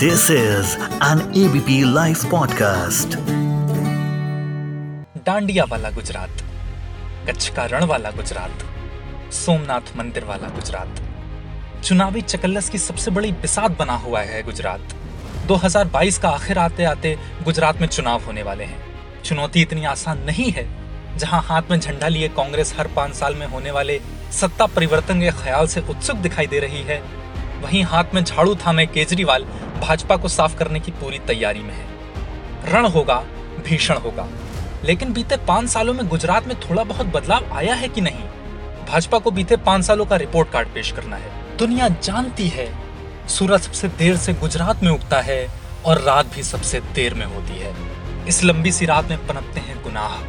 This is an ABP Life podcast. Dandiya वाला गुजरात कच्छ का रण वाला गुजरात, सोमनाथ मंदिर वाला गुजरात। चुनावी चकल्लस की सबसे बड़ी बिसात बना हुआ है गुजरात। 2022 का आखिर आते आते गुजरात में चुनाव होने वाले हैं। चुनौती इतनी आसान नहीं है, जहाँ हाथ में झंडा लिए कांग्रेस हर पाँच साल में होने वाले सत्ता परिवर्तन के ख्याल से उत्सुक दिखाई दे रही है। वहीं हाथ में झाड़ू थामे केजरीवाल भाजपा को साफ़ करने की पूरी तैयारी में है। रण होगा, भीषण होगा। लेकिन बीते पाँच सालों में गुजरात में थोड़ा बहुत बदलाव आया है कि नहीं? भाजपा को बीते पाँच सालों का रिपोर्ट कार्ड पेश करना है। दुनिया जानती है, सूरज सबसे देर से गुजरात में उगता है और रात भी सबसे देर में होती है। इस लंबी सी रात में पनपते हैं गुनाह।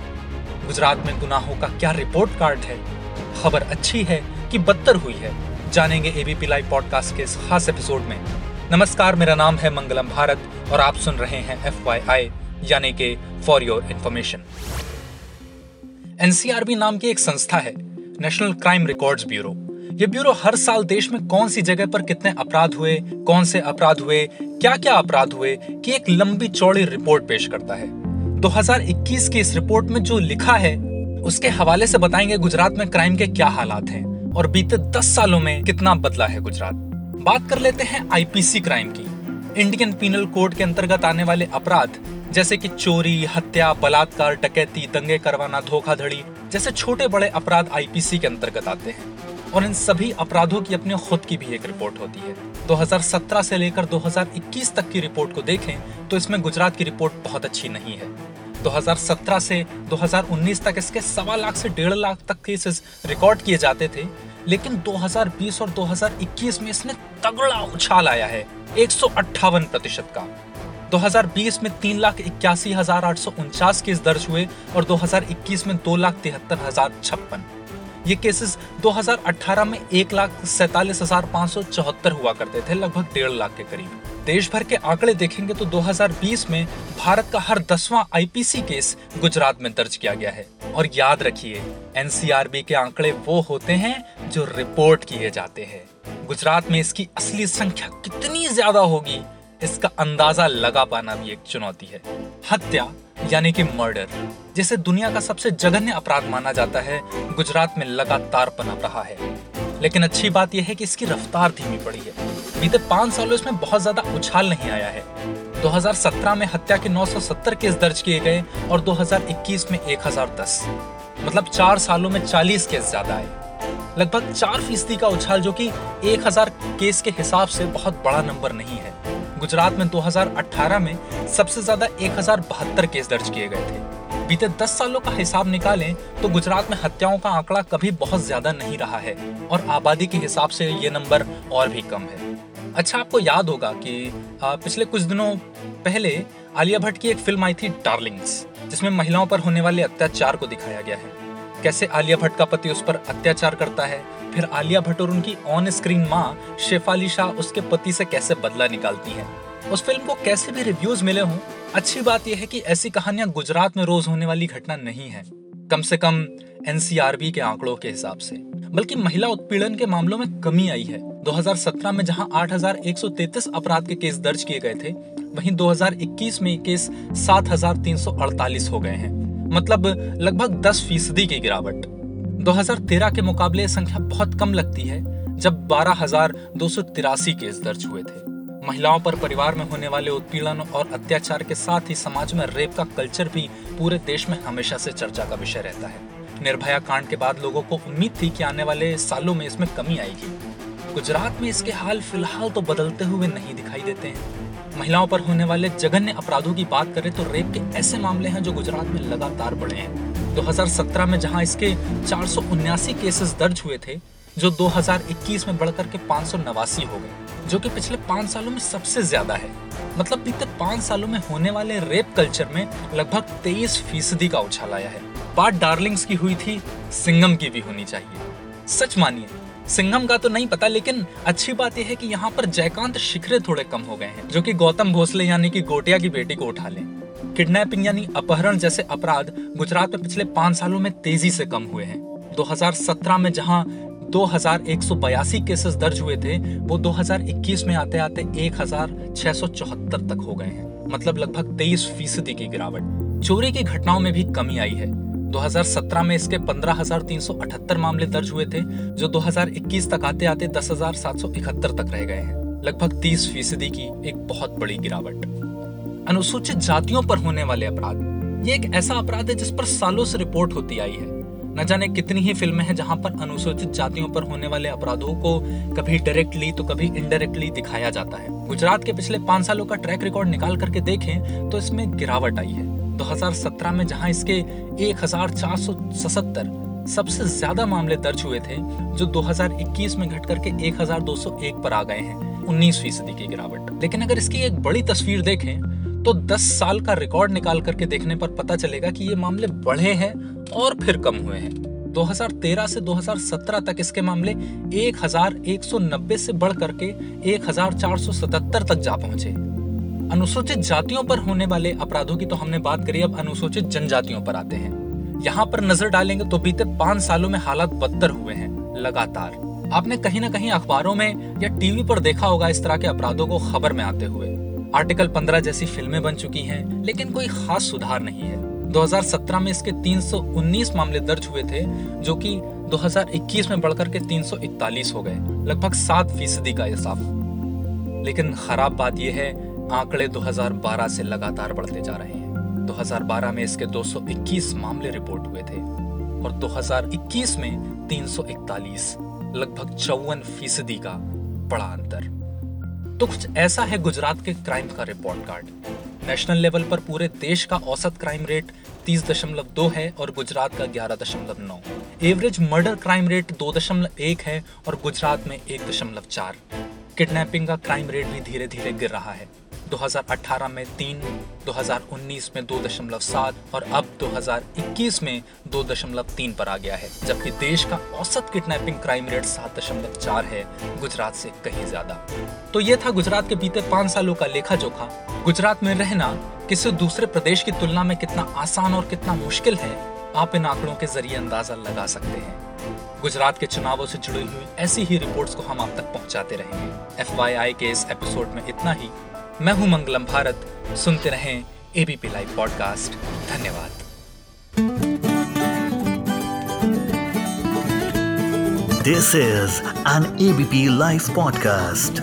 गुजरात में गुनाहों का क्या रिपोर्ट कार्ड है? खबर अच्छी है कि बदतर हुई है। जानेंगे एबीपी लाइव पॉडकास्ट के इस खास एपिसोड में। नमस्कार, मेरा नाम है मंगलम भारत और आप सुन रहे हैं एफ़ यानी कि फॉर योर इंफॉर्मेशन एनसीआरबी नाम की एक संस्था है नेशनल क्राइम रिकॉर्ड्स ब्यूरो ये ब्यूरो हर साल देश में कौन सी जगह पर कितने अपराध हुए, कौन से अपराध हुए क्या क्या अपराध हुए, की एक लंबी चौड़ी रिपोर्ट पेश करता है। 2021 की इस रिपोर्ट में जो लिखा है, उसके हवाले से बताएँगे गुजरात में क्राइम के क्या हालात हैं, और बीते 10 सालों में कितना बदला है गुजरात। बात कर लेते हैं आईपीसी क्राइम की। इंडियन पीनल कोड के अंतर्गत आने वाले अपराध, जैसे कि चोरी, हत्या, बलात्कार, डकैती, दंगे करवाना, धोखाधड़ी, जैसे छोटे बड़े अपराध आईपीसी के अंतर्गत आते हैं। और इन सभी अपराधों की अपने खुद की भी एक रिपोर्ट होती है। 2017 से लेकर 2021 तक की रिपोर्ट को देखें तो इसमें गुजरात की रिपोर्ट बहुत अच्छी नहीं है। 2017 से 2019 तक इसके सवा लाख से डेढ़ लाख तक केसेस रिकॉर्ड किए जाते थे लेकिन 2020 और 2021 में इसने तगड़ा उछाल आया है, एक प्रतिशत का। 2020 में तीन लाख इक्यासी हज़ार आठ सौ उनचास केस दर्ज हुए और 2021 में दो लाख तिहत्तर हज़ार छप्पन। ये केसेस 2018 में एक लाख सैतालीस हज़ार पाँच सौ चौहत्तर हुआ करते थे, लगभग डेढ़ लाख के करीब। देश भर के आंकड़े देखेंगे तो 2020 में भारत का हर दसवां आईपीसी केस गुजरात में दर्ज किया गया है। और याद रखिए एनसीआरबी के आंकड़े वो होते हैं जो रिपोर्ट किए जाते हैं, गुजरात में इसकी असली संख्या कितनी ज़्यादा होगी, इसका अंदाज़ा लगा पाना भी एक चुनौती है। हत्या, यानी कि मर्डर जिसे दुनिया का सबसे जघन्य अपराध माना जाता है, गुजरात में लगातार पनप रहा है। लेकिन अच्छी बात यह है कि इसकी रफ्तार धीमी पड़ी है। बीते पाँच सालों इसमें बहुत ज़्यादा उछाल नहीं आया है। 2017 में हत्या के 970 केस दर्ज किए गए और 2021 में 1010 मतलब चार सालों में 40 केस ज़्यादा आए लगभग चार फ़ीसदी का उछाल, जो कि 1000 केस के हिसाब से बहुत बड़ा नंबर नहीं है। गुजरात में 2018 में सबसे ज़्यादा एक केस दर्ज किए गए थे। बीते 10 सालों का हिसाब निकालें तो गुजरात में हत्याओं का आंकड़ा कभी बहुत ज़्यादा नहीं रहा है, और आबादी के हिसाब से ये नंबर और भी कम है। अच्छा आपको याद होगा कि पिछले कुछ दिनों पहले आलिया भट्ट की एक फ़िल्म आई थी डार्लिंग्स, जिसमें महिलाओं पर होने वाले अत्याचार को दिखाया गया है। कैसे आलिया भट्ट का पति उस पर अत्याचार करता है? फिर आलिया भट्ट और उनकी ऑन स्क्रीन माँ शेफाली शाह उसके पति से कैसे बदला निकालती है? उस फ़िल्म को कैसे भी रिव्यूज़ मिले हों अच्छी बात यह है कि ऐसी कहानियाँ गुजरात में रोज होने वाली घटना नहीं है। कम से कम एनसीआरबी के आंकड़ों के हिसाब से। बल्कि महिला उत्पीड़न के मामलों में कमी आई है। 2017 में जहाँ 8,133 अपराध के केस दर्ज किए गए थे वहीं 2021 में केस 7,348 हो गए हैं। मतलब लगभग 10 फ़ीसदी की गिरावट। 2013 के मुकाबले संख्या बहुत कम लगती है, जब बारह केस दर्ज हुए थे। महिलाओं पर परिवार में होने वाले उत्पीड़न और अत्याचार के साथ ही समाज में रेप का कल्चर भी पूरे देश में हमेशा से चर्चा का विषय रहता है। निर्भया कांड के बाद लोगों को उम्मीद थी कि आने वाले सालों में इसमें कमी आएगी। गुजरात में इसके हाल फ़िलहाल तो बदलते हुए नहीं दिखाई देते हैं। महिलाओं पर होने वाले जघन्य अपराधों की बात करें तो रेप के ऐसे मामले हैं जो गुजरात में लगातार बढ़े हैं। 2017 में जहाँ इसके चार केसेस दर्ज हुए थे, जो 2021 में बढ़कर के पाँच हो गए, जो कि पिछले पाँच सालों में सबसे ज़्यादा है। मतलब बीते पाँच सालों में होने वाले रेप कल्चर में लगभग तेईस फ़ीसदी का उछाल आया है। बात डार्लिंग्स की हुई थी सिंगम की भी होनी चाहिए। सच मानिए सिंघम का तो नहीं पता, लेकिन अच्छी बात यह है कि यहाँ पर जयकांत शिखरे थोड़े कम हो गए हैं, जो कि गौतम भोसले यानी कि गोटिया की बेटी को उठा लें। किडनैपिंग यानी अपहरण जैसे अपराध गुजरात में पिछले पाँच सालों में तेज़ी से कम हुए हैं। 2017 में जहाँ दो हज़ार एक सौ बयासी केसेस दर्ज हुए थे, वो 2021 में आते आते एक हज़ार छह सौ चौहत्तर तक हो गए हैं। मतलब लगभग 23 फ़ीसदी की गिरावट। चोरी की घटनाओं में भी कमी आई है। 2017 में इसके 15,378 मामले दर्ज हुए थे जो 2021 तक आते आते 10,771 तक रह गए हैं लगभग 30 फ़ीसदी की एक बहुत बड़ी गिरावट। अनुसूचित जातियों पर होने वाले अपराध ये एक ऐसा अपराध है जिस पर सालों से रिपोर्ट होती आई है। न जाने कितनी ही फ़िल्में हैं जहाँ पर अनुसूचित जातियों पर होने वाले अपराधों को कभी डायरेक्टली तो कभी इनडायरेक्टली दिखाया जाता है। गुजरात के पिछले पाँच सालों का ट्रैक रिकॉर्ड निकाल करके देखें तो इसमें गिरावट आई है। 2017 में जहाँ इसके एक सबसे ज़्यादा मामले दर्ज हुए थे, जो 2021 में घट करके 1201 पर आ गए हैं 19 फ़ीसदी की गिरावट। लेकिन अगर इसकी एक बड़ी तस्वीर देखें तो 10 साल का रिकॉर्ड निकाल करके देखने पर पता चलेगा कि ये मामले बढ़े हैं और फिर कम हुए हैं। 2013 से 2017 तक इसके मामले 1190 से बढ़ करके 1477 तक जा पहुँचे। अनुसूचित जातियों पर होने वाले अपराधों की तो हमने बात करी, अब अनुसूचित जनजातियों पर आते हैं। यहाँ पर नज़र डालेंगे तो बीते पाँच सालों में हालात बदतर हुए हैं, लगातार। आपने कहीं ना कहीं अखबारों में या टीवी पर देखा होगा इस तरह के अपराधों को खबर में आते हुए। आर्टिकल 15 जैसी फ़िल्में बन चुकी हैं, लेकिन कोई खास सुधार नहीं है। 2017 में इसके 319 मामले दर्ज हुए थे, जो कि 2021 में बढ़कर के 341 हो गए, लगभग सात फ़ीसदी का इजाफा लेकिन खराब बात यह है आंकड़े 2012 से लगातार बढ़ते जा रहे हैं। 2012 में इसके 221 मामले रिपोर्ट हुए थे और 2021 में 341 लगभग चौवन फ़ीसदी का बड़ा अंतर। तो कुछ ऐसा है गुजरात के क्राइम का रिपोर्ट कार्ड। नेशनल लेवल पर पूरे देश का औसत क्राइम रेट तीस दशमलव दो है और गुजरात का ग्यारह दशमलव नौ। एवरेज मर्डर क्राइम रेट दो दशमलव एक है और गुजरात में एक दशमलव चार। किडनैपिंग का क्राइम रेट भी धीरे धीरे गिर रहा है। 2018 में तीन 2019 में दो दशमलव सात और अब 2021 में दो दशमलव तीन पर आ गया है, जबकि देश का औसत किडनैपिंग क्राइम रेट सात दशमलव चार है, गुजरात से कहीं ज़्यादा। तो ये था गुजरात के बीते पाँच सालों का लेखा जोखा गुजरात में रहना किसी दूसरे प्रदेश की तुलना में कितना आसान और कितना मुश्किल है, आप इन आंकड़ों के ज़रिए अंदाज़ा लगा सकते हैं। गुजरात के चुनावों से जुड़ी हुई ऐसी ही रिपोर्ट्स को हम आप तक पहुंचाते रहेंगे। एफ़ के इस एपिसोड में इतना ही। मैं हूँ मंगलम भारत। सुनते रहें एबीपी लाइव पॉडकास्ट धन्यवाद। This is an ABP live podcast